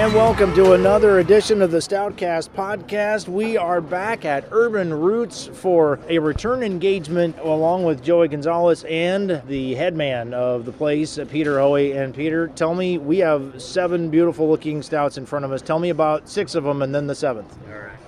And welcome to another edition of the Stoutcast podcast. We are back at Urban Roots for a return engagement along with Joey Gonzalez and the headman of the place, Peter Hoey. And Peter, tell me, we have seven beautiful looking stouts in front of us. Tell me about six of them and then the seventh. All right.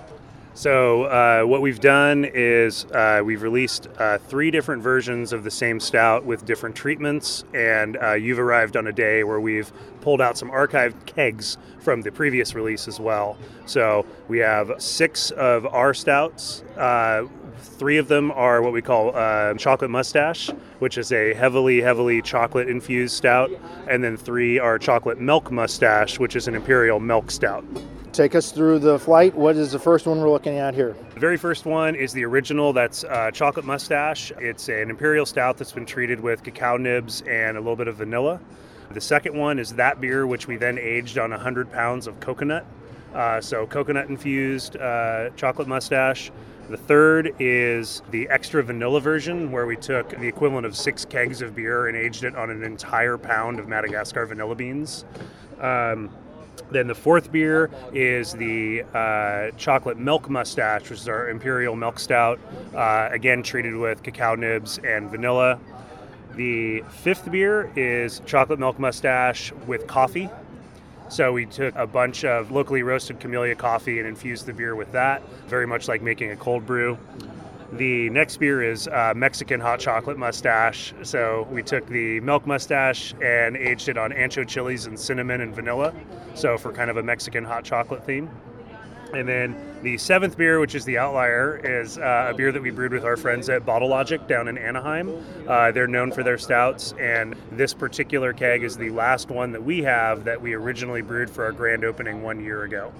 So uh, what we've done is uh, we've released uh, three different versions of the same stout with different treatments, and uh, you've arrived on a day where we've pulled out some archived kegs from the previous release as well. So we have six of our stouts. Uh, three of them are what we call uh, chocolate mustache, which is a heavily, heavily chocolate infused stout, and then three are chocolate milk mustache, which is an imperial milk stout. Take us through the flight. What is the first one we're looking at here? The very first one is the original. That's uh, chocolate mustache. It's an imperial stout that's been treated with cacao nibs and a little bit of vanilla. The second one is that beer, which we then aged on 100 pounds of coconut. Uh, so coconut infused uh, chocolate mustache. The third is the extra vanilla version, where we took the equivalent of six kegs of beer and aged it on an entire pound of Madagascar vanilla beans. Um, then the fourth beer is the uh, chocolate milk mustache, which is our imperial milk stout, uh, again treated with cacao nibs and vanilla. The fifth beer is chocolate milk mustache with coffee. So we took a bunch of locally roasted camellia coffee and infused the beer with that, very much like making a cold brew. The next beer is uh, Mexican hot chocolate mustache. So we took the milk mustache and aged it on ancho chilies and cinnamon and vanilla. So for kind of a Mexican hot chocolate theme. And then the seventh beer, which is the outlier, is uh, a beer that we brewed with our friends at Bottle Logic down in Anaheim. Uh, they're known for their stouts, and this particular keg is the last one that we have that we originally brewed for our grand opening one year ago.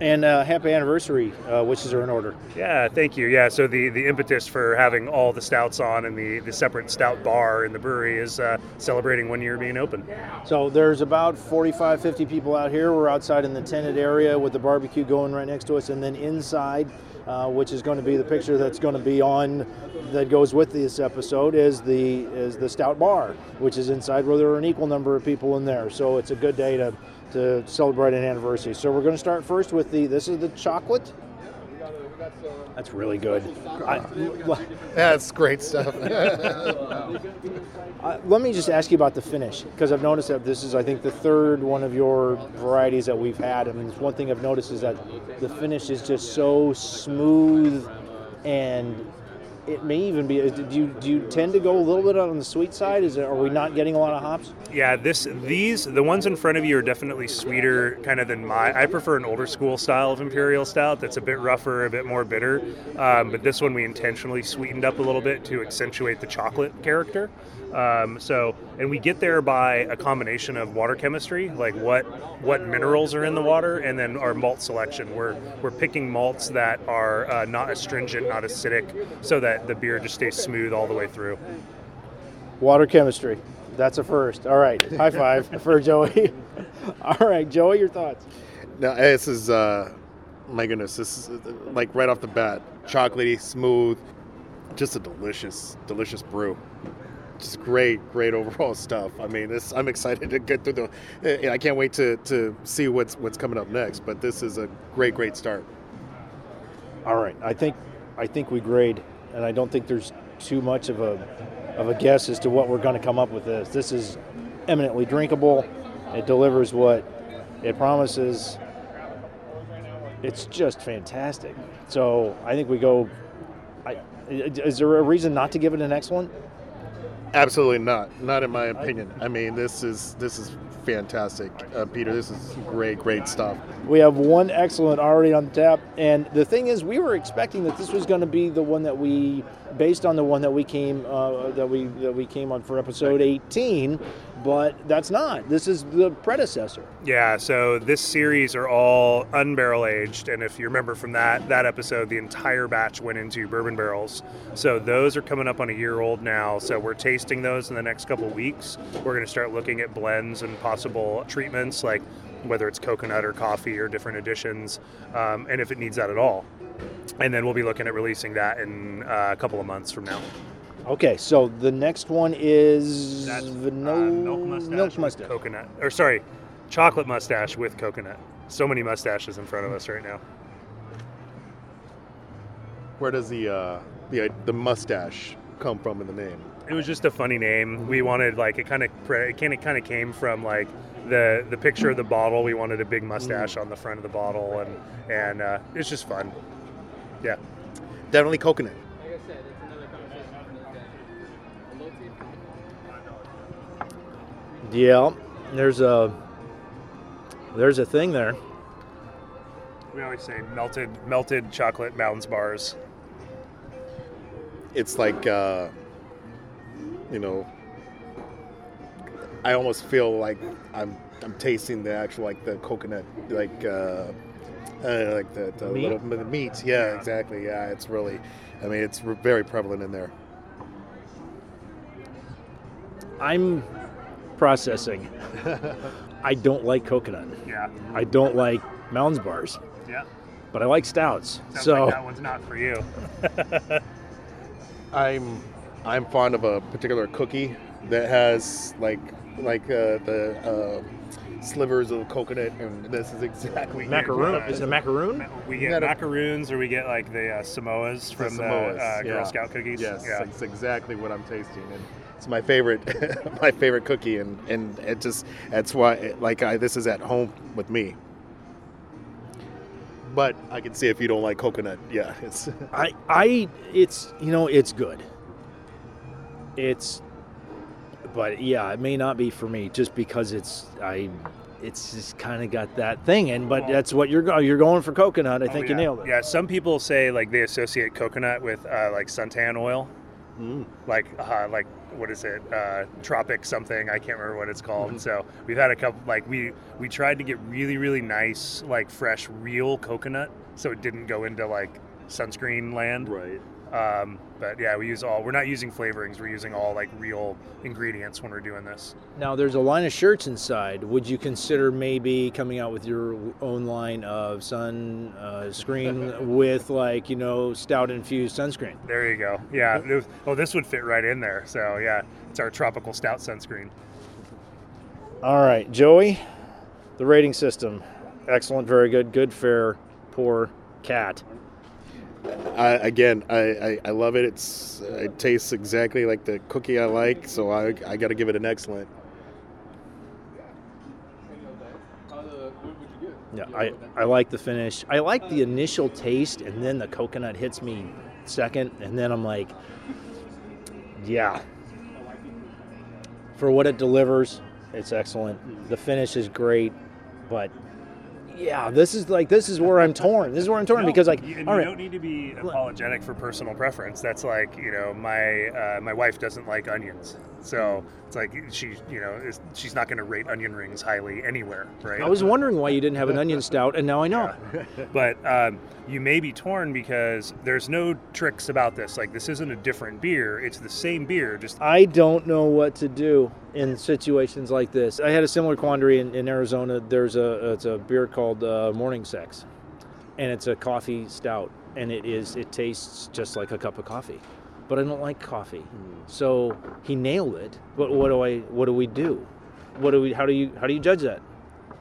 And uh, happy anniversary uh, wishes are in order. Yeah, thank you. Yeah, so the, the impetus for having all the stouts on and the, the separate stout bar in the brewery is uh, celebrating one year being open. So there's about 45, 50 people out here. We're outside in the tented area with the barbecue going right next to us, and then inside, uh, which is going to be the picture that's going to be on that goes with this episode, is the is the stout bar, which is inside where there are an equal number of people in there. So it's a good day to to celebrate an anniversary. So we're going to start first with the. This is the chocolate. That's really good. I, That's great stuff. uh, let me just ask you about the finish because I've noticed that this is, I think, the third one of your varieties that we've had. I mean, one thing I've noticed is that the finish is just so smooth and it may even be. Do you do you tend to go a little bit on the sweet side? Is it, are we not getting a lot of hops? Yeah, this these the ones in front of you are definitely sweeter, kind of than my. I prefer an older school style of imperial stout that's a bit rougher, a bit more bitter. Um, but this one we intentionally sweetened up a little bit to accentuate the chocolate character. Um, so, and we get there by a combination of water chemistry, like what what minerals are in the water, and then our malt selection. We're we're picking malts that are uh, not astringent, not acidic, so that the beer just stays smooth all the way through. Water chemistry. That's a first. All right. High five for Joey. All right, Joey, your thoughts? now, this is, uh, my goodness, this is like right off the bat, chocolatey, smooth, just a delicious, delicious brew. Just great, great overall stuff. I mean, this I'm excited to get through the. I can't wait to, to see what's what's coming up next. But this is a great, great start. All right. I think I think we grade, and I don't think there's too much of a of a guess as to what we're going to come up with. This this is eminently drinkable. It delivers what it promises. It's just fantastic. So I think we go. I, is there a reason not to give it an excellent? Absolutely not. Not in my opinion. I mean, this is this is fantastic, uh, Peter. This is great, great stuff. We have one excellent already on tap, and the thing is, we were expecting that this was going to be the one that we, based on the one that we came uh, that we that we came on for episode 18, but that's not. This is the predecessor. Yeah, so this series are all unbarrel aged, and if you remember from that that episode, the entire batch went into bourbon barrels. So those are coming up on a year old now. So we're tasting those in the next couple weeks. We're going to start looking at blends and possible treatments, like whether it's coconut or coffee or different additions, um, and if it needs that at all. And then we'll be looking at releasing that in uh, a couple of months from now. Okay, so the next one is That's, uh, vanilla milk mustache, milk with mustache. coconut, or sorry, chocolate mustache with coconut. So many mustaches in front of us right now. Where does the uh, the the mustache come from in the name? It was just a funny name. We wanted like it kind of it kind of kind of came from like the the picture of the bottle. We wanted a big mustache on the front of the bottle, and and uh, it's just fun. Yeah. Definitely coconut. Yeah, there's a there's a thing there. We always say melted melted chocolate mountains bars. It's like uh, you know, I almost feel like I'm I'm tasting the actual like the coconut like uh, uh like the, the Meat? little the meat. Yeah, Yeah. exactly. Yeah, it's really, I mean, it's re- very prevalent in there. I'm processing. I don't like coconut. Yeah. I don't like mounds bars, Yeah. but I like stouts. Sounds so like that one's not for you. I'm I'm fond of a particular cookie that has like like uh, the uh, slivers of coconut, and this is exactly macaroon is it a macaroon? We get gotta- macaroons or we get like the uh, Samoas from the, Samoas, uh, Girl yeah. Scout cookies. Yes, Yeah. it's exactly what I'm tasting, and it's my favorite, my favorite cookie, and and it just that's why like I, this is at home with me. But I can see if you don't like coconut, yeah, it's I I it's you know it's good. It's but yeah, it may not be for me just because it's I it's just kind of got that thing and but that's what you're going you're going for coconut. I Oh, think yeah. you nailed it. Yeah, some people say like they associate coconut with uh, like suntan oil, Mm. like uh, like what is it, uh, tropic something? I can't remember what it's called. Mm-hmm. So we've had a couple like we we tried to get really really nice like fresh real coconut, so it didn't go into like sunscreen land. right. Um, but yeah, we use all. We're not using flavorings. We're using all like real ingredients when we're doing this. Now there's a line of shirts inside. Would you consider maybe coming out with your own line of sun uh, screen with like you know stout infused sunscreen? There you go. Yeah. was- oh, this would fit right in there. So yeah, it's our tropical stout sunscreen. All right, Joey, the rating system, excellent, very good, good, fair, poor, cat. I, again, I, I, I love it. It's it tastes exactly like the cookie I like, so I I got to give it an excellent. How the, what would you give? Yeah, I, I like the finish. I like the initial taste, and then the coconut hits me second, and then I'm like, yeah. For what it delivers, it's excellent. The finish is great, but yeah, this is like this is where I'm torn. This is where I'm torn No, because like, you, all you right, don't need to be apologetic for personal preference. That's like you know my uh, my wife doesn't like onions, so it's like she you know is, she's not going to rate onion rings highly anywhere, right? I was wondering why you didn't have an onion stout, and now I know. but um, you may be torn because there's no tricks about this. Like this isn't a different beer; it's the same beer, just I don't know what to do in situations like this. I had a similar quandary in, in Arizona. There's a it's a beer called uh, Morning Sex, and it's a coffee stout, and it is it tastes just like a cup of coffee, but I don't like coffee. So he nailed it. But what do I what do we do? What do we how do you how do you judge that?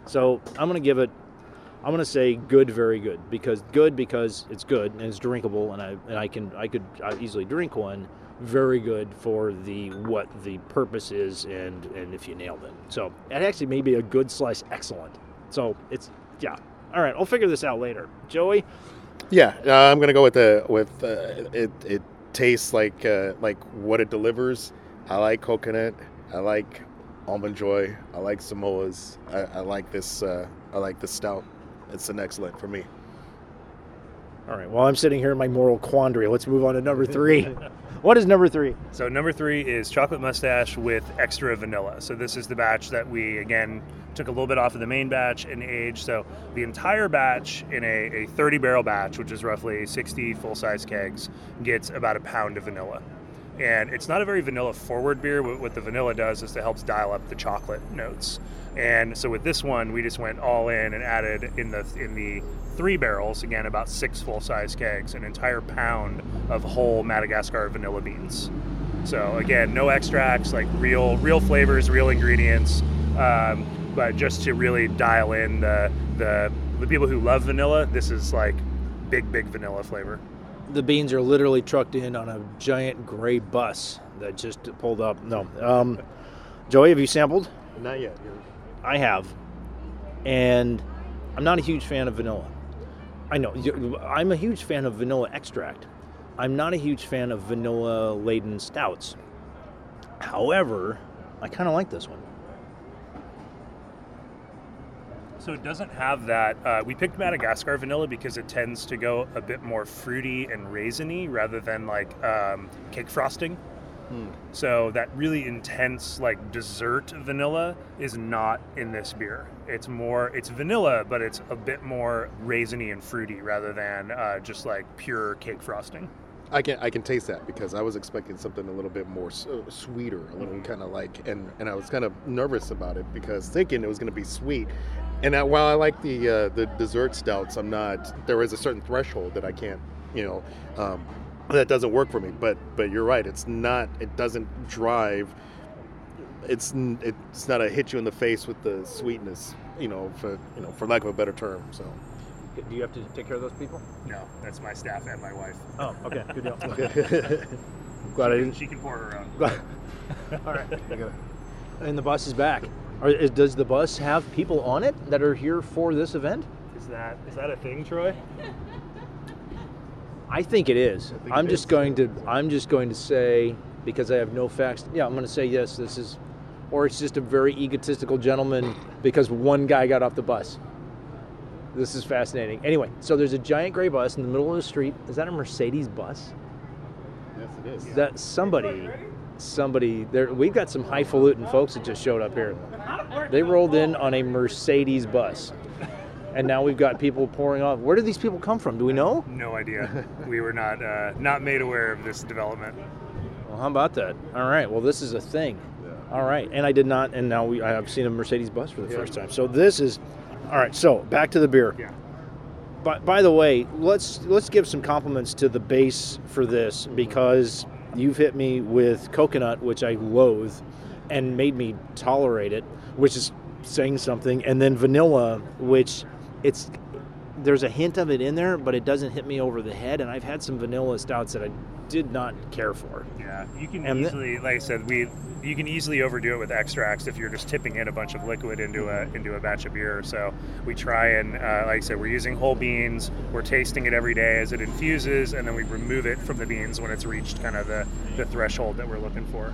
So I'm gonna give it. I'm gonna say good, very good, because good because it's good and it's drinkable, and I and I can I could easily drink one. Very good for the what the purpose is, and and if you nailed it, so it actually may be a good slice, excellent. So it's yeah. All right, I'll figure this out later. Joey, Yeah, uh, I'm gonna go with the with uh, it. It tastes like uh, like what it delivers. I like coconut. I like almond joy. I like Samoas. I, I like this. Uh, I like this stout. It's an excellent for me. All right. Well, I'm sitting here in my moral quandary, let's move on to number three. what is number three? So number three is chocolate mustache with extra vanilla. So this is the batch that we again took a little bit off of the main batch and aged. So the entire batch in a, a 30 barrel batch, which is roughly 60 full size kegs, gets about a pound of vanilla. And it's not a very vanilla forward beer. What the vanilla does is it helps dial up the chocolate notes. And so with this one, we just went all in and added in the in the three barrels again about six full size kegs, an entire pound of whole Madagascar vanilla beans. So again, no extracts, like real real flavors, real ingredients. Um, but just to really dial in the the the people who love vanilla, this is like big big vanilla flavor. The beans are literally trucked in on a giant gray bus that just pulled up. No, um, Joey, have you sampled? Not yet. I have, and I'm not a huge fan of vanilla. I know I'm a huge fan of vanilla extract. I'm not a huge fan of vanilla laden stouts. However, I kind of like this one. So it doesn't have that. Uh, we picked Madagascar vanilla because it tends to go a bit more fruity and raisiny rather than like um, cake frosting. So that really intense like dessert vanilla is not in this beer. It's more it's vanilla, but it's a bit more raisiny and fruity rather than uh, just like pure cake frosting. I can I can taste that because I was expecting something a little bit more uh, sweeter, a little kind of like, and and I was kind of nervous about it because thinking it was going to be sweet. And I, while I like the uh, the dessert stouts, I'm not. There is a certain threshold that I can't, you know, um, that doesn't work for me. But but you're right. It's not. It doesn't drive. It's it's not a hit you in the face with the sweetness. You know, for you know, for lack of a better term. So. Do you have to take care of those people? No, that's my staff and my wife. Oh, okay, good deal. Glad I didn't. She can pour her own. All right. And the bus is back. Are, is, does the bus have people on it that are here for this event? Is that is that a thing, Troy? I think it is. think I'm it just is. going to. I'm just going to say because I have no facts. Yeah, I'm going to say yes. This is, or it's just a very egotistical gentleman because one guy got off the bus. This is fascinating. Anyway, so there's a giant gray bus in the middle of the street. Is that a Mercedes bus? Yes, it is. That somebody, somebody there. We've got some highfalutin folks that just showed up here. They rolled in on a Mercedes bus, and now we've got people pouring off. Where did these people come from? Do we know? No idea. we were not uh, not made aware of this development. Well, how about that? All right. Well, this is a thing. All right. And I did not. And now we, I have seen a Mercedes bus for the first time. So this is. All right. So back to the beer. Yeah. By, by the way, let's let's give some compliments to the base for this because you've hit me with coconut, which I loathe, and made me tolerate it, which is saying something, and then vanilla, which it's there's a hint of it in there, but it doesn't hit me over the head. And I've had some vanilla stouts that I did not care for. Yeah, you can And the- easily, like I said, we you can easily overdo it with extracts if you're just tipping in a bunch of liquid into a into a batch of beer. So we try and, uh, like I said, we're using whole beans. We're tasting it every day as it infuses, and then we remove it from the beans when it's reached kind of the, the threshold that we're looking for.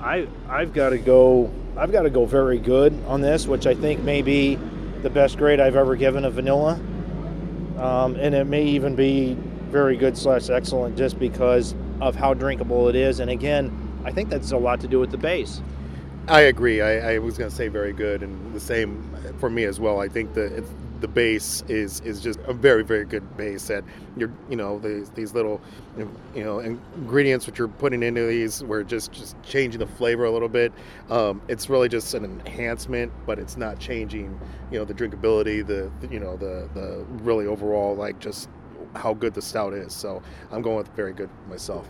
I I've got to go. I've got to go very good on this, which I think may be the best grade I've ever given a vanilla, um, and it may even be very good slash excellent just because of how drinkable it is. And again, I think that's a lot to do with the base. I agree. I, I was going to say very good, and the same for me as well. I think that the base is is just a very very good base. That you're you know these these little you know ingredients which you're putting into these, we're just just changing the flavor a little bit. Um, it's really just an enhancement, but it's not changing you know the drinkability, the you know the the really overall like just how good the stout is. So I'm going with very good myself.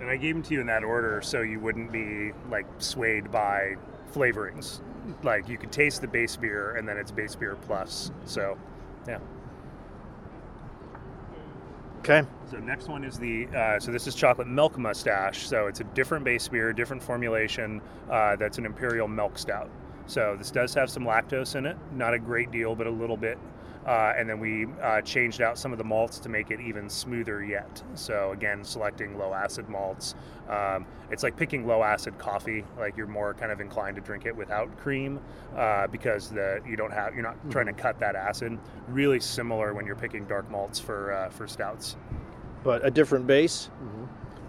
And I gave them to you in that order so you wouldn't be like swayed by flavorings. Like you could taste the base beer and then it's base beer plus. So, yeah. Okay. So next one is the uh, so this is chocolate milk mustache. So it's a different base beer, different formulation. Uh, that's an imperial milk stout. So this does have some lactose in it, not a great deal, but a little bit. Uh, and then we uh, changed out some of the malts to make it even smoother yet. So again, selecting low acid malts. Um, it's like picking low acid coffee. Like you're more kind of inclined to drink it without cream uh, because the you don't have you're not trying to cut that acid. Really similar when you're picking dark malts for uh, for stouts. But a different base.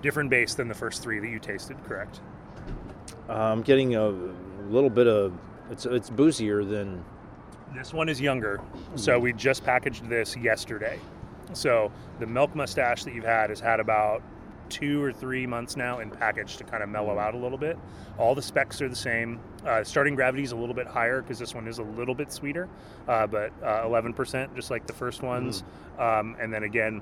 Different base than the first three that you tasted, correct? I'm getting a little bit of. It's it's boozier than. This one is younger, so we just packaged this yesterday. So the milk mustache that you've had has had about two or three months now in package to kind of mellow out a little bit. All the specs are the same. Uh, starting gravity is a little bit higher because this one is a little bit sweeter, uh, but uh, 11%, just like the first ones. Um, and then again,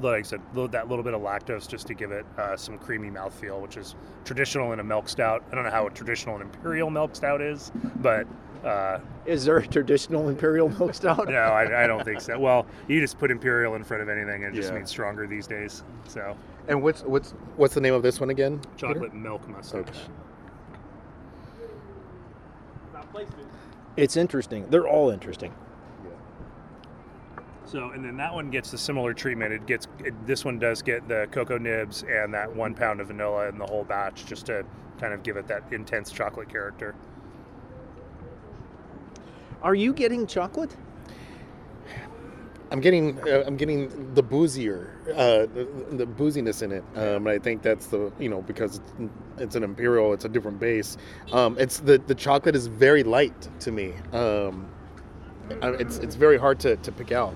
like I said, that little bit of lactose just to give it uh, some creamy mouthfeel, which is traditional in a milk stout. I don't know how a traditional and imperial milk stout is, but Uh, Is there a traditional imperial milk stout? no, I, I don't think so. Well, you just put imperial in front of anything, and it just Yeah. means stronger these days. So, And what's what's what's the name of this one again? Peter? chocolate milk mustache. Okay. It's interesting. They're all interesting. Yeah. So, and then that one gets the similar treatment. It gets it, this one does get the cocoa nibs and that one pound of vanilla in the whole batch, just to kind of give it that intense chocolate character. Are you getting chocolate? I'm getting uh, I'm getting the boozier, uh, the, the booziness in it. Um, and I think that's the you know because it's, it's an imperial, it's a different base. Um, it's the the chocolate is very light to me. Um, it's it's very hard to, to pick out.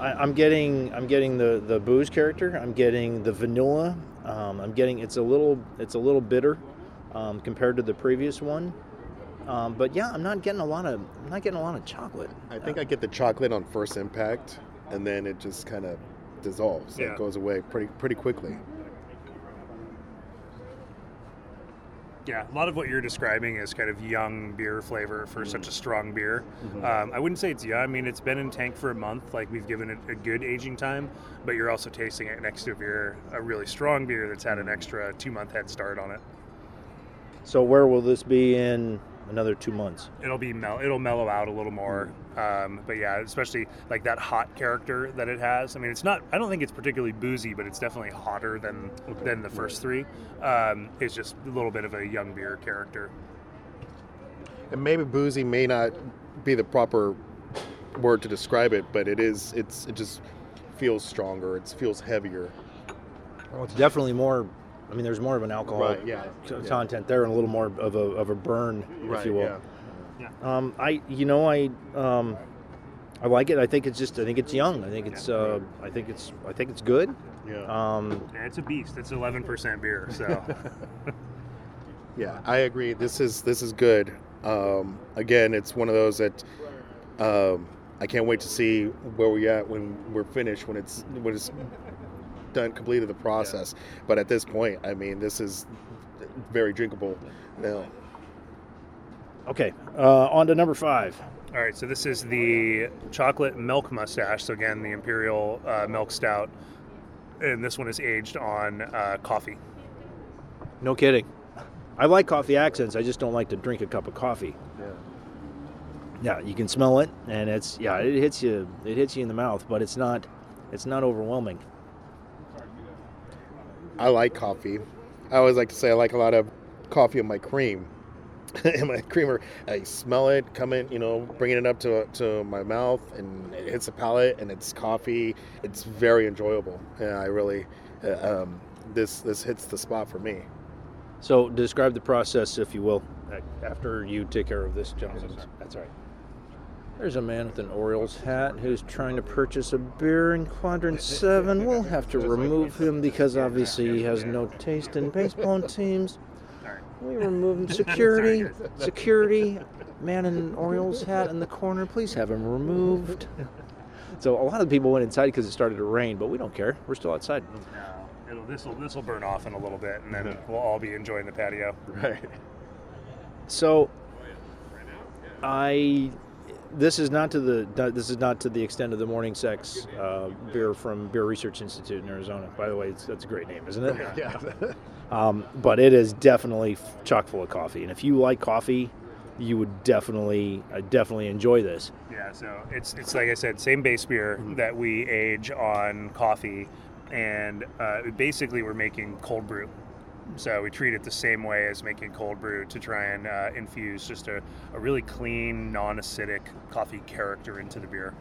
I, I'm getting I'm getting the the booze character. I'm getting the vanilla. Um, I'm getting it's a little it's a little bitter um, compared to the previous one. Um, but yeah, I'm not getting a lot of I'm not getting a lot of chocolate. I think I get the chocolate on first impact, and then it just kind of dissolves. Yeah. It goes away pretty pretty quickly. Yeah, a lot of what you're describing is kind of young beer flavor for such a strong beer. Um, I wouldn't say it's young. I mean, it's been in tank for a month. Like we've given it a good aging time, but you're also tasting it next to a beer, a really strong beer that's had an extra two month head start on it. So where will this be in another two months? It'll be mel- it'll mellow out a little more. Um, but yeah, especially like that hot character that it has. I mean, it's not. I don't think it's particularly boozy, but it's definitely hotter than than the first three. Um, it's just a little bit of a young beer character. And maybe boozy may not be the proper word to describe it, but it is. It's it just feels stronger. It feels heavier. Well, it's definitely more. I mean, there's more of an alcohol yeah. c- content there, and a little more of a of a burn, if you will. yeah. Um, I, you know, I, um, I like it. I think it's just, I think it's young. I think it's, uh, I think it's, I think it's good. Yeah. Um, Yeah, it's a beast. It's 11% beer, so Yeah, I agree. This is this is good. Um, again, it's one of those that um, I can't wait to see where we at when we're finished when it's when it's done completed the process. But at this point, I mean, this is very drinkable now. okay. Uh, on to number five. All right, so this is the chocolate milk mustache. So again, the imperial uh, milk stout, and this one is aged on uh, coffee. No kidding. I like coffee accents. I just don't like to drink a cup of coffee. Yeah. Yeah, you can smell it, and it's yeah, it hits you. It hits you in the mouth, but it's not, it's not overwhelming. I like coffee. I always like to say I like a lot of coffee in my cream. in my creamer, I smell it coming, you know, bringing it up to to my mouth, and it hits the palate, and it's coffee. It's very enjoyable. Yeah, I really, uh, um, this this hits the spot for me. So describe the process, if you will, after you take care of this, gentlemen. That's all right. There's a man with an Orioles hat who's trying to purchase a beer in Quadrant 7. We'll have to remove him because obviously he has no taste in baseball teams. We remove him. Security, security, man in an Orioles hat in the corner, please have him removed. So a lot of people went inside because it started to rain, but we don't care. We're still outside. No, this will this will burn off in a little bit, and then we'll all be enjoying the patio. Right. So, I this is not to the this is not to the extent of the Morning Sex uh, beer from Beer Research Institute in Arizona. By the way, it's, that's a great name, isn't it? Yeah. Um, but it is definitely chock full of coffee, and if you like coffee, you would definitely uh, definitely enjoy this. Yeah, so it's it's like I said, same base beer that we age on coffee, and uh, basically we're making cold brew. So we treat it the same way as making cold brew to try and uh, infuse just a, a really clean, non-acidic coffee character into the beer.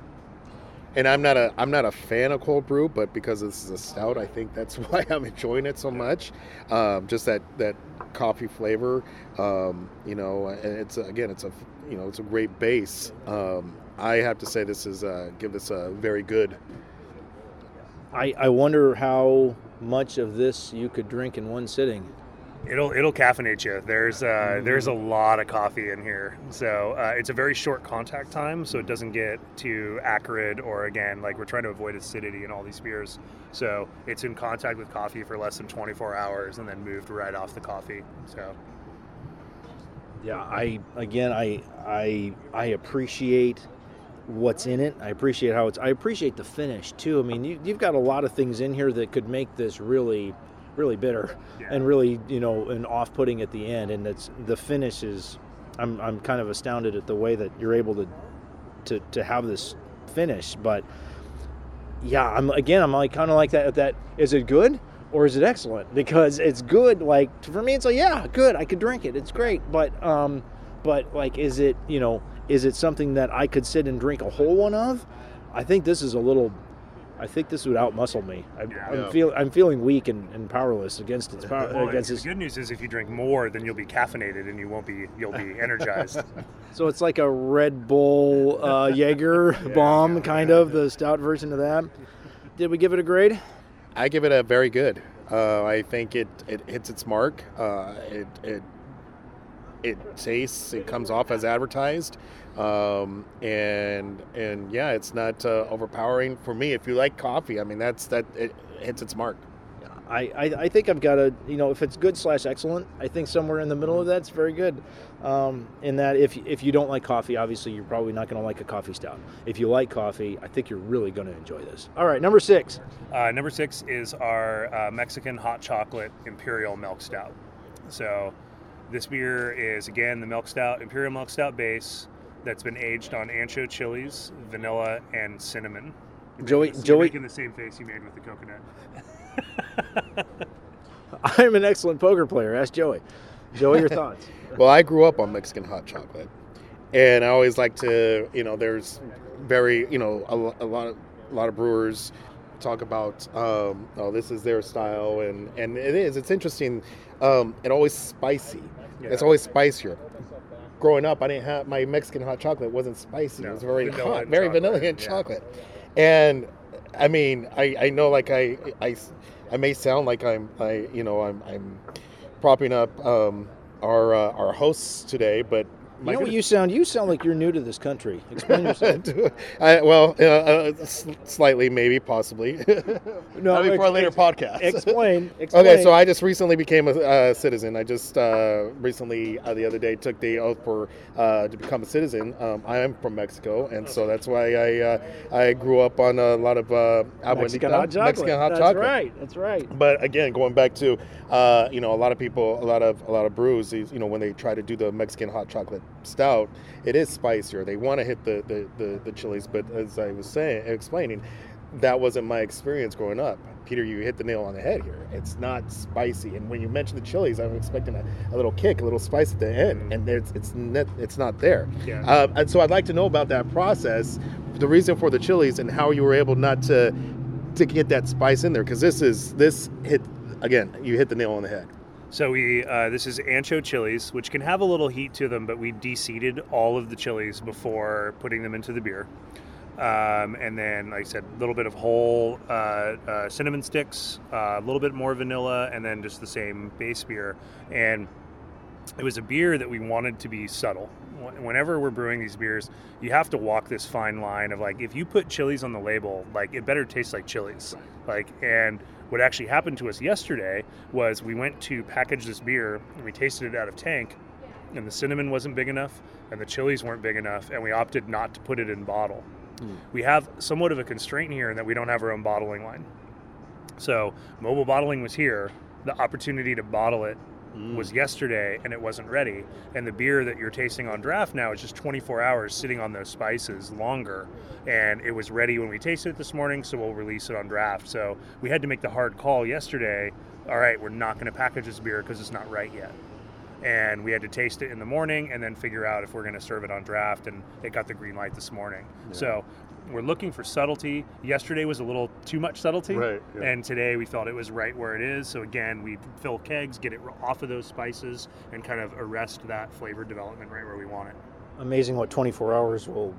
And I'm not a I'm not a fan of cold brew, but because this is a stout, I think that's why I'm enjoying it so much. Um, just that that coffee flavor, um, you know, and it's again, it's a you know, it's a great base. Um, I have to say this is uh, give this a very good. I, I wonder how much of this you could drink in one sitting. It'll it'll caffeinate you. There's uh, there's a lot of coffee in here, so uh, it's a very short contact time, so it doesn't get too acrid or again like we're trying to avoid acidity in all these beers. So it's in contact with coffee for less than 24 hours and then moved right off the coffee. So Yeah, I again, I I I appreciate what's in it. I appreciate how it's. I appreciate the finish too. I mean, you, you've got a lot of things in here that could make this really, really bitter Yeah. and really, you know, and off-putting at the end. And it's the finish is. I'm I'm kind of astounded at the way that you're able to to to have this finish. But yeah, I'm again, I'm like kind of like that. That is it good? Or is it excellent? Because it's good. Like for me, it's like yeah, good. I could drink it. It's great. But um, but like, is it you know, is it something that I could sit and drink a whole one of? I think this is a little. I think this would outmuscle me. I, Yeah. I'm Yeah. feel I'm feeling weak and, and powerless against its power Well, against the its. good news is if you drink more, then you'll be caffeinated and you won't be you'll be energized. So it's like a Red Bull uh, Jaeger bomb, kind of the stout version of that. Did we give it a grade? I give it a very good. Uh, I think it, it hits its mark. Uh, it, it it tastes. It comes off as advertised, um, and and yeah, it's not uh, overpowering for me. If you like coffee, I mean that's that it hits its mark. I, I, I think I've got a you know if it's good slash excellent I think somewhere in the middle of that's very good um, in that if if you don't like coffee obviously you're probably not going to like a coffee stout if you like coffee I think you're really going to enjoy this all right number six Uh, number six is our uh, Mexican hot chocolate imperial milk stout. So, this beer is again the milk stout, imperial milk stout base that's been aged on ancho chilies, vanilla, and cinnamon. Joey You're Joey making the same face you made with the coconut. I'm an excellent poker player ask Joey Joey your thoughts Well, I grew up on Mexican hot chocolate, and I always like to, you know, there's very, you know, a, a lot of a lot of brewers talk about, um, oh, this is their style, and and it is. It's interesting. Um, and always spicy. It's always spicier. Growing up, I didn't have my Mexican hot chocolate wasn't spicy. No, it was very vanilla hot, very vanilla and yeah. chocolate. And I mean, I, I know like I, I I may sound like I'm I you know I'm I'm propping up um, our uh, our hosts today, but you know what you sound you sound like you're new to this country explain yourself I, well, uh, uh, slightly, maybe, possibly. No, That'll be for a later ex- podcast. explain, explain Okay, so I just recently became a uh, citizen. I just uh, recently, uh, the other day, took the oath for uh, to become a citizen. Um, I am from Mexico, and so that's why I uh, I grew up on a lot of uh, Mexican hot chocolate Mexican hot that's chocolate. right that's right But again, going back to, uh, you know, a lot of people, a lot of a lot of brews, you know, when they try to do the Mexican hot chocolate stout, it is spicier. They want to hit the the, the the chilies, but as I was saying, explaining, that wasn't my experience growing up. Peter, you hit the nail on the head here. It's not spicy, and when you mention the chilies, I'm expecting a, a little kick, a little spice at the end, and it's it's net, it's not there. Yeah. Uh, and so I'd like to know about that process, the reason for the chilies, and how you were able not to to get that spice in there because this is this hit again. You hit the nail on the head. So we uh, this is ancho chilies, which can have a little heat to them, but we deseeded all of the chilies before putting them into the beer. Um, and then, like I said, a little bit of whole uh, uh, cinnamon sticks, uh, a little bit more vanilla, and then just the same base beer. And it was a beer that we wanted to be subtle. Whenever we're brewing these beers, you have to walk this fine line of like, if you put chilies on the label, like it better taste like chilies. Like, and what actually happened to us yesterday was we went to package this beer and we tasted it out of tank, and the cinnamon wasn't big enough and the chilies weren't big enough, and we opted not to put it in bottle. Hmm. We have somewhat of a constraint here in that we don't have our own bottling line. So mobile bottling was here. The opportunity to bottle it Mm. was yesterday and it wasn't ready. And the beer that you're tasting on draft now is just 24 hours sitting on those spices longer. And it was ready when we tasted it this morning, so we'll release it on draft. So we had to make the hard call yesterday. All right, we're not going to package this beer because it's not right yet. And we had to taste it in the morning and then figure out if we're going to serve it on draft. And it got the green light this morning. So we're looking for subtlety. Yesterday was a little too much subtlety. Right, yeah. And today we felt it was right where it is. So again, we fill kegs, get it off of those spices, and kind of arrest that flavor development right where we want it. amazing what 24 hours will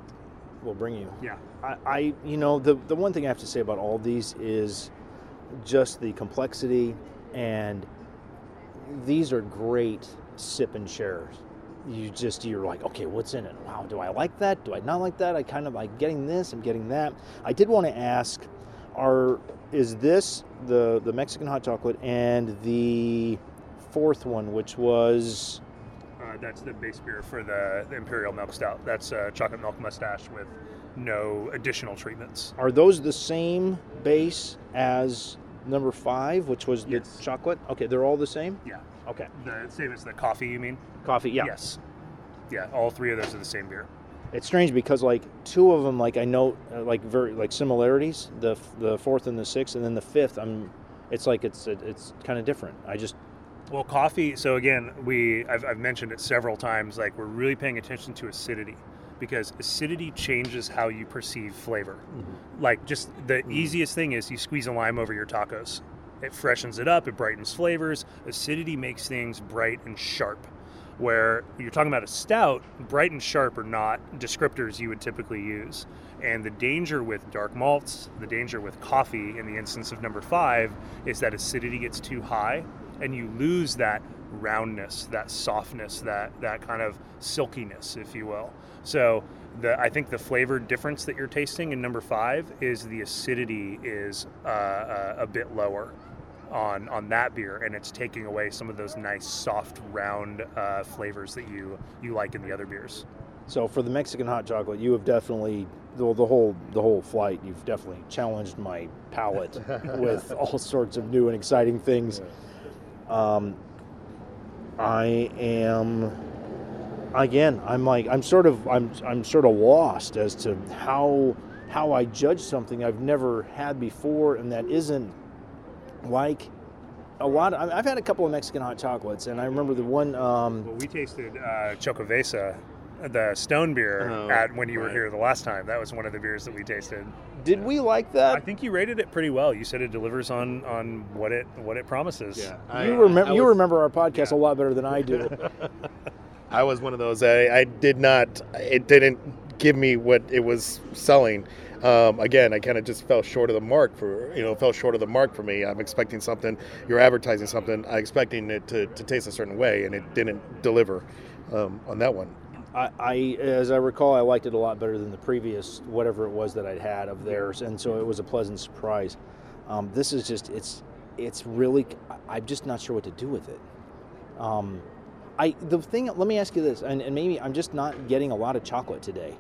will bring you Yeah. I, I you know the the one thing I have to say about all these is just the complexity and these are great sip and shares. You just you're like, okay, what's in it? Wow, do I like that? Do I not like that? I kind of like getting this, I'm getting that. I did want to ask, are is this the the Mexican hot chocolate and the fourth one, which was Uh, that's the base beer for the, the Imperial Milk Stout. That's uh, chocolate milk mustache with no additional treatments. Are those the same base as number five, which was the chocolate? Okay, they're all the same. Yeah. Okay, The same as the coffee, you mean? coffee. Yeah. Yes. Yeah, all three of those are the same beer. It's strange because like two of them, like I note uh, like very like similarities. The the fourth and the sixth, and then the fifth. I'm. It's like it's it's kind of different. I just Well, coffee. So again, we I've, I've mentioned it several times. Like we're really paying attention to acidity because acidity changes how you perceive flavor. Mm-hmm. Like just the mm-hmm. easiest thing is you squeeze a lime over your tacos. It freshens it up. It brightens flavors. Acidity makes things bright and sharp. Where you're talking about a stout, bright and sharp are not descriptors you would typically use. And the danger with dark malts, the danger with coffee in the instance of number five, is that acidity gets too high and you lose that roundness, that softness, that, that kind of silkiness, if you will. So the, I think the flavor difference that you're tasting in number five is the acidity is uh, uh, a bit lower on on that beer, and it's taking away some of those nice, soft, round uh, flavors that you you like in the other beers. so for the Mexican hot chocolate, you have definitely the, the whole the whole flight. You've definitely challenged my palate with all sorts of new and exciting things. Um, I am again. I'm like I'm sort of I'm I'm sort of lost as to how how I judge something I've never had before, and that isn't like a lot. Of, I've had a couple of Mexican hot chocolates, and I remember the one. Um, Well, we tasted uh, Xocoveza, the stone beer, Oh, at when you were here the last time. That was one of the beers that we tasted. Did we like that? I think you rated it pretty well. You said it delivers on on what it what it promises. you remember you was, remember our podcast Yeah. a lot better than I do. I was one of those. I, I did not. It didn't give me what it was selling. Um, again, I kind of just fell short of the mark for you know fell short of the mark for me. I'm expecting something. You're advertising something. I'm expecting it to, to taste a certain way, and it didn't deliver um, on that one. I, I, as I recall, I liked it a lot better than the previous whatever it was that I'd had of theirs, and so it was a pleasant surprise. Um, this is just it's it's really I'm just not sure what to do with it. Um, I the thing. Let me ask you this, and, and maybe I'm just not getting a lot of chocolate today.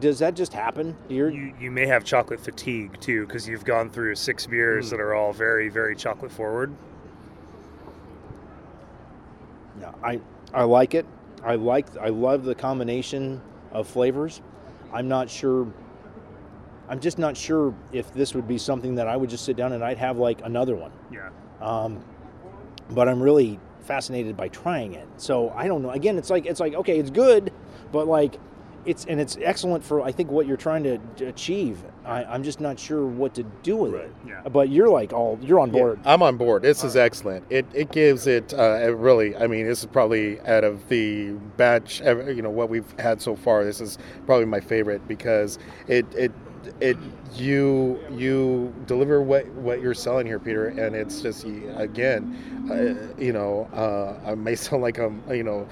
Does that just happen? You're You, you may have chocolate fatigue too because you've gone through six beers that are all very very chocolate forward. No, I I like it. I like I love the combination of flavors. I'm not sure. I'm just not sure if this would be something that I would just sit down and I'd have like another one. Yeah. Um, but I'm really fascinated by trying it. So I don't know. Again, it's like it's like okay, it's good, but like it's and it's excellent for I think what you're trying to achieve. I, I'm just not sure what to do with it. Yeah. But you're like all you're on Yeah, board. I'm on board. This is excellent. It, it gives it uh, it really. I mean, this is probably out of the batch. ever- You know what we've had so far. This is probably my favorite because it it it you you deliver what what you're selling here, Peter, and it's just again, uh, you know, uh, I may sound like I'm you know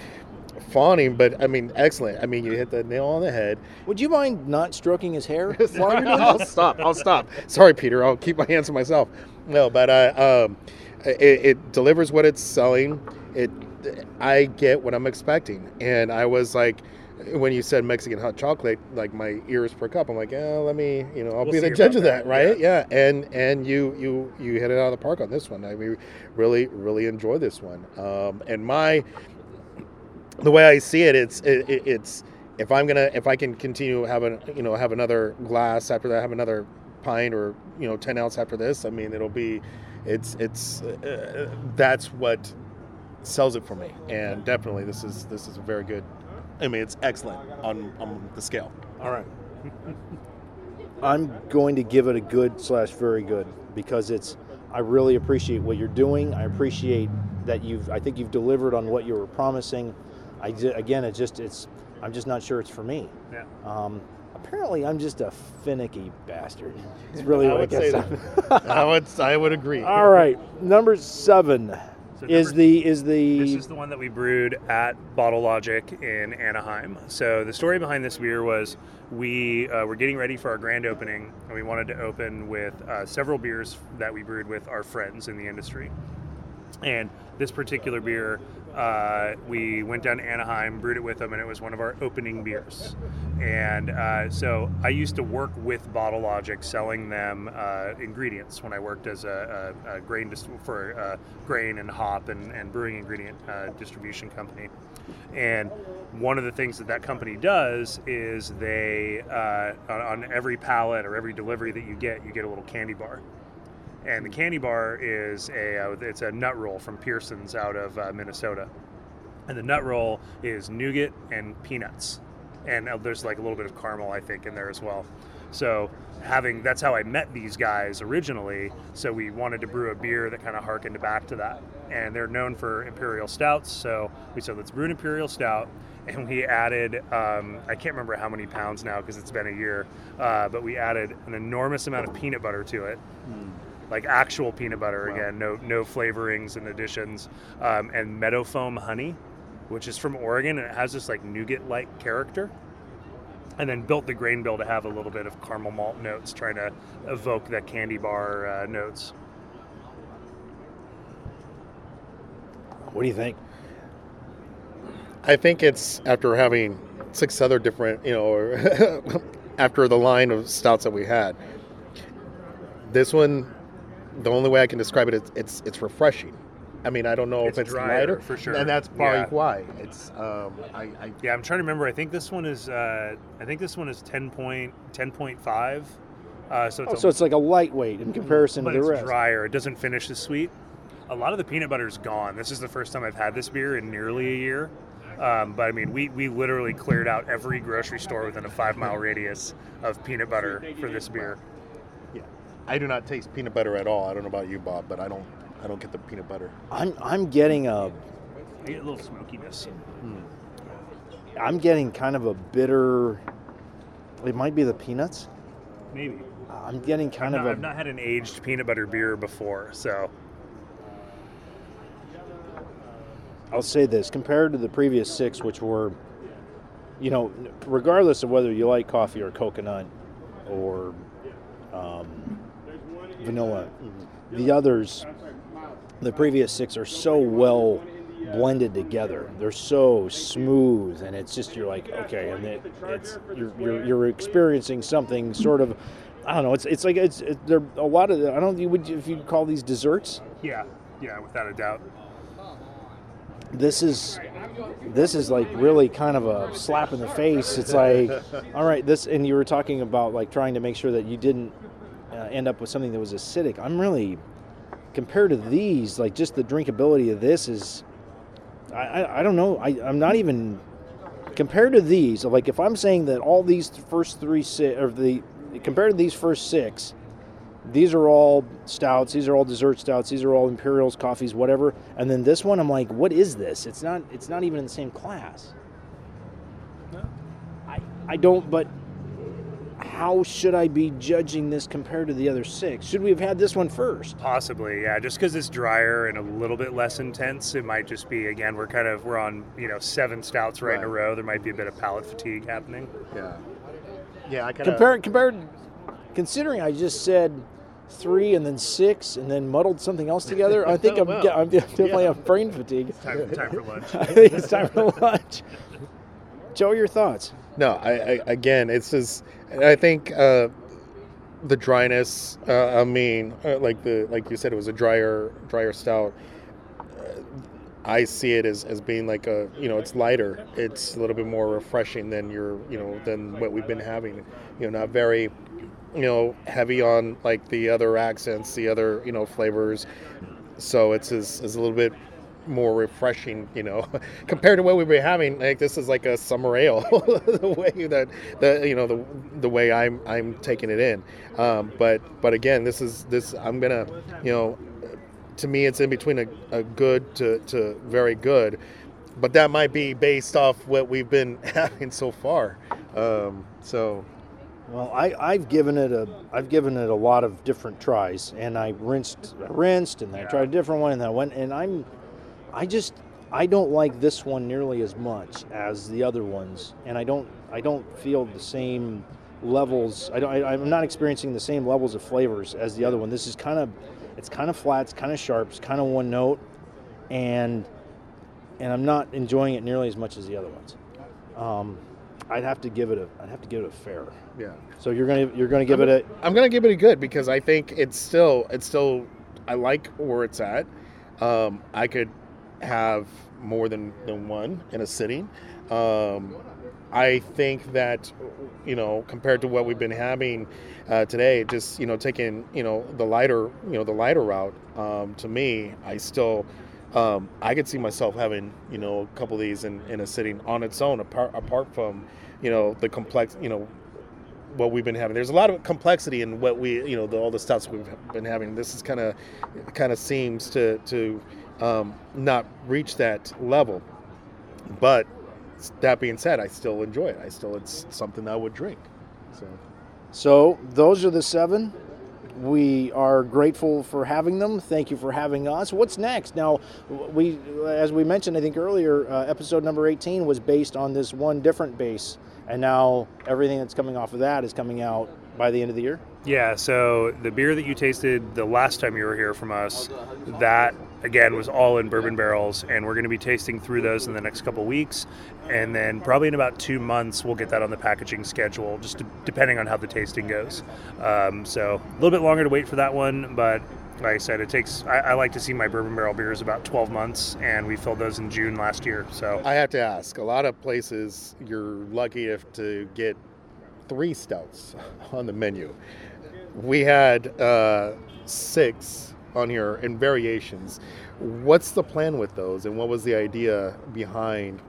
fawning, but I mean, excellent. I mean, you hit the nail on the head. Would you mind not stroking his hair while you're doing I'll this? stop. I'll stop. Sorry, Peter. I'll keep my hands to myself. No, but I, um, it, it delivers what it's selling. It, I get what I'm expecting, and I was like, when you said Mexican hot chocolate, like my ears perk up. I'm like, yeah, let me, you know, I'll We'll be the judge of that, that, right? Yeah. And and you you you hit it out of the park on this one. I mean, really really enjoy this one. Um, and my the way I see it, it's it, it- it's if I'm gonna if I can continue having you know have another glass after that, have another pint or you know ten ounce after this. I mean, it'll be it's it's uh, that's what sells it for me, and definitely this is this is a very good. I mean, it's excellent on on the scale. All right. I'm going to give it a good slash very good because it's. I really appreciate what you're doing. I appreciate that you've. I think you've delivered on what you were promising. I again, it just it's. I'm just not sure it's for me. Yeah. Um, apparently, I'm just a finicky bastard. It's really I what say gets that. I would I would agree. All right, number seven So is number- the is the This is the one that we brewed at Bottle Logic in Anaheim. So the story behind this beer was we uh, were getting ready for our grand opening, and we wanted to open with uh, several beers that we brewed with our friends in the industry. And this particular beer uh, we went down to Anaheim, brewed it with them, and it was one of our opening beers. And uh, so I used to work with Bottle Logic, selling them uh, ingredients when I worked as a, a, a grain dis- for a grain and hop and, and brewing ingredient uh, distribution company. And one of the things that that company does is they uh, on every pallet or every delivery that you get, you get a little candy bar and the candy bar is a uh, it's a nut roll from Pearson's out of uh, Minnesota, and the nut roll is nougat and peanuts, and uh, there's like a little bit of caramel I think in there as well. So having that's how I met these guys originally. So we wanted to brew a beer that kind of harkened back to that, and they're known for imperial stouts. So we said let's brew an imperial stout. And we added, um, I can't remember how many pounds now because it's been a year, uh, but we added an enormous amount of peanut butter to it like actual peanut butter again, no no flavorings and additions, um, and meadow foam honey, which is from Oregon, and it has this like nougat-like character. And then built the grain bill to have a little bit of caramel malt notes, trying to evoke that candy bar uh, notes. What do you think? I think it's after having six other different, you know, after the line of stouts that we had. This one, the only way I can describe it is it's it's refreshing. I mean, I don't know It's if it's drier, lighter for sure. and that's probably Yeah. why. It's um, I, I Yeah, I'm trying to remember. I think this one is, uh, I think this one is 10 point, 10.5. Uh, so it's Oh, a so it's like a lightweight in comparison but to the it's rest. drier. It doesn't finish as sweet. A lot of the peanut butter is gone. This is the first time I've had this beer in nearly a year. Um, but I mean, we, we literally cleared out every grocery store within a five mile radius of peanut butter for this beer. Yeah, I do not taste peanut butter at all. I don't know about you, Bob, but I don't I don't get the peanut butter. I'm I'm getting a I get a little smokiness. I'm getting kind of a bitter. It might be the peanuts. Maybe. I'm getting kind I've of not, a. I've not had an aged peanut butter beer before, so I'll say this compared to the previous six, which were, you know, regardless of whether you like coffee or coconut or um, vanilla, mm-hmm. the others, the previous six are so well blended together. They're so smooth, and it's just you're like okay, and it, it's you're, you're you're experiencing something sort of. I don't know. It's it's like it's it, there a lot of I don't know would if you call these desserts. yeah, yeah, without a doubt. this is this is like really kind of a slap in the face. It's like, all right, this, and you were talking about like trying to make sure that you didn't uh, end up with something that was acidic. I'm really compared to these, like just the drinkability of this is, I I, I don't know. I I'm not even compared to these. Like if I'm saying that all these first three si- or the compared to these first six, these are all stouts these are all dessert stouts these are all imperials coffees whatever and then this one i'm like what is this it's not it's not even in the same class i i don't but how should i be judging this compared to the other six should we have had this one first Possibly, yeah. Just because it's drier and a little bit less intense, it might just be again we're kind of we're on you know seven stouts right, in a row. There might be a bit of palate fatigue happening. Yeah, yeah. I kind compared compared considering i just said three and then six and then muddled something else together i think oh, i'm, Well, I'm definitely yeah. have brain fatigue Time, time for lunch. i think it's time for lunch joe your thoughts No, I, I again, it's just. I think uh, the dryness. Uh, I mean, uh, like the like you said, it was a drier, drier stout. Uh, I see it as, as being like a you know it's lighter. It's a little bit more refreshing than your you know than what we've been having. You know, not very you know heavy on like the other accents, the other you know flavors. So it's is, is a little bit more refreshing, you know, compared to what we've been having. Like this is like a summer ale, the way that the you know the the way I'm I'm taking it in. Um, but but again, this is this I'm gonna you know, to me it's in between a, a good to, to very good, but that might be based off what we've been having so far. Um, so Well, I, I've given it a I've given it a lot of different tries, and I rinsed, rinsed, and I tried a different one, and I went, and I'm, I just I don't like this one nearly as much as the other ones, and I don't I don't feel the same levels. I don't I, I'm not experiencing the same levels of flavors as the other one. This is kind of it's kind of flat, it's kind of sharp, it's kind of one note, and and I'm not enjoying it nearly as much as the other ones. Um, I'd have to give it a I'd have to give it a fair. Yeah. So you're gonna you're gonna give I'm, it a. I'm gonna give it a good because I think it's still it's still I like where it's at. Um, I could have more than, than one in a sitting. Um, I think that you know compared to what we've been having uh, today, just you know taking you know the lighter you know the lighter route. Um, to me, I still um, I could see myself having you know a couple of these in, in a sitting on its own, apart apart from you know the complex you know what we've been having. There's a lot of complexity in what we you know the, all the stuff we've been having. This is kind of kind of seems to to um, not reach that level, but that being said, I still enjoy it. I still it's something I would drink. So So those are the seven. We are grateful for having them. Thank you for having us. What's next? Now, we, as we mentioned, I think earlier, uh, episode number 18 was based on this one different base, and now everything that's coming off of that is coming out by the end of the year. Yeah, so the beer that you tasted the last time you were here from us, that again was all in bourbon barrels, and we're going to be tasting through those in the next couple weeks, and then probably in about two months we'll get that on the packaging schedule, just depending on how the tasting goes. Um, so a little bit longer to wait for that one, but like I said, it takes. I, I, like to see my bourbon barrel beers about 12 months, and we filled those in June last year. So I have to ask. A lot of places you're lucky if to get three stouts on the menu. We had uh, six on here in variations. What's the plan with those, and what was the idea behind?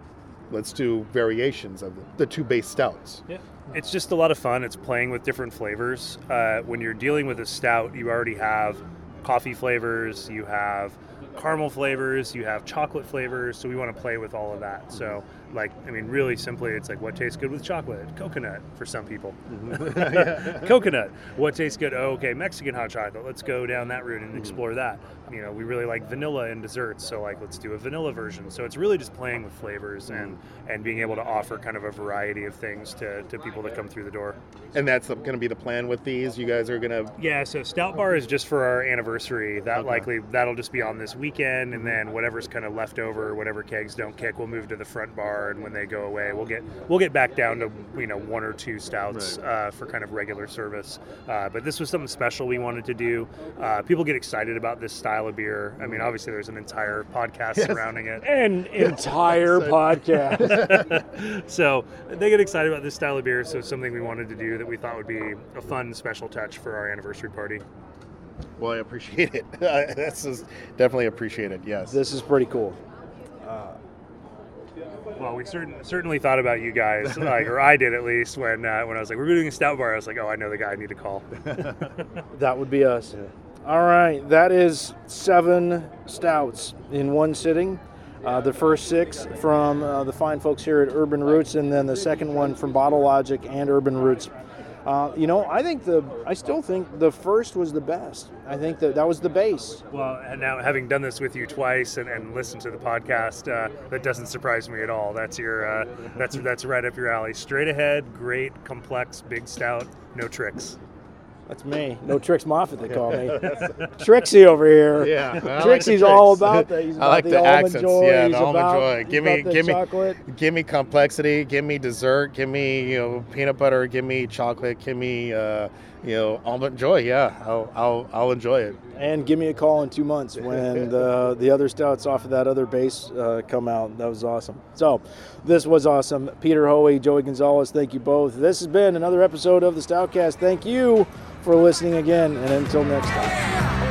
Let's do variations of the two base stouts. Yeah, it's just a lot of fun. It's playing with different flavors. Uh, when you're dealing with a stout, you already have coffee flavors, you have caramel flavors, you have chocolate flavors. So we want to play with all of that. So like I mean, really simply, it's like what tastes good with chocolate? Coconut for some people. Coconut. What tastes good? Oh, okay, Mexican hot chocolate. Let's go down that route and Mm-hmm. explore that. You know, we really like vanilla in desserts, so like let's do a vanilla version. So it's really just playing with flavors and Mm-hmm. and being able to offer kind of a variety of things to, to people that come through the door. And that's going to be the plan with these. You guys are going to. Yeah, so Stout Bar is just for our anniversary. That Okay. likely that'll just be on this weekend, and then whatever's kind of left over, whatever kegs don't kick, we'll move to the front bar, and when they go away, we'll get we'll get back down to you know one or two stouts uh, for kind of regular service. Uh, but this was something special we wanted to do. Uh, people get excited about this style of beer. I mean, obviously there's an entire podcast surrounding it. An entire podcast. so they get excited about this style of beer. So it's something we wanted to do that we thought would be a fun special touch for our anniversary party. Well, I appreciate it. this is definitely appreciated. Yes. This is pretty cool. Well, we certain, certainly thought about you guys, like, or I did at least when uh, when I was like, we're doing a stout bar. I was like, oh, I know the guy I need to call. That would be us. All right, that is seven stouts in one sitting. Uh, the first six from uh, the fine folks here at Urban Roots, and then the second one from Bottle Logic and Urban Roots. Uh, you know, I think the, I still think the first was the best. I think that that was the base. Well, and now having done this with you twice and, and listened to the podcast, uh, that doesn't surprise me at all. That's your uh, that's that's right up your alley. Straight ahead, great, complex, big stout, no tricks. That's me. No Tricks Moffat, they call me. Trixie over here. Yeah, like Trixie's all about that. He's I like the, the almond accents. joy. Yeah, he's the almond about, joy. Give me- give me- chocolate. Give me complexity. Give me dessert. Give me you know peanut butter. Give me chocolate. Give me uh, you know almond joy. Yeah, I'll I'll, I'll enjoy it. And give me a call in two months when the the other stouts off of that other base uh, come out. That was awesome. So, this was awesome. Peter Hoey, Joey Gonzalez, thank you both. This has been another episode of the Stoutcast. Thank you for listening again, and until next time.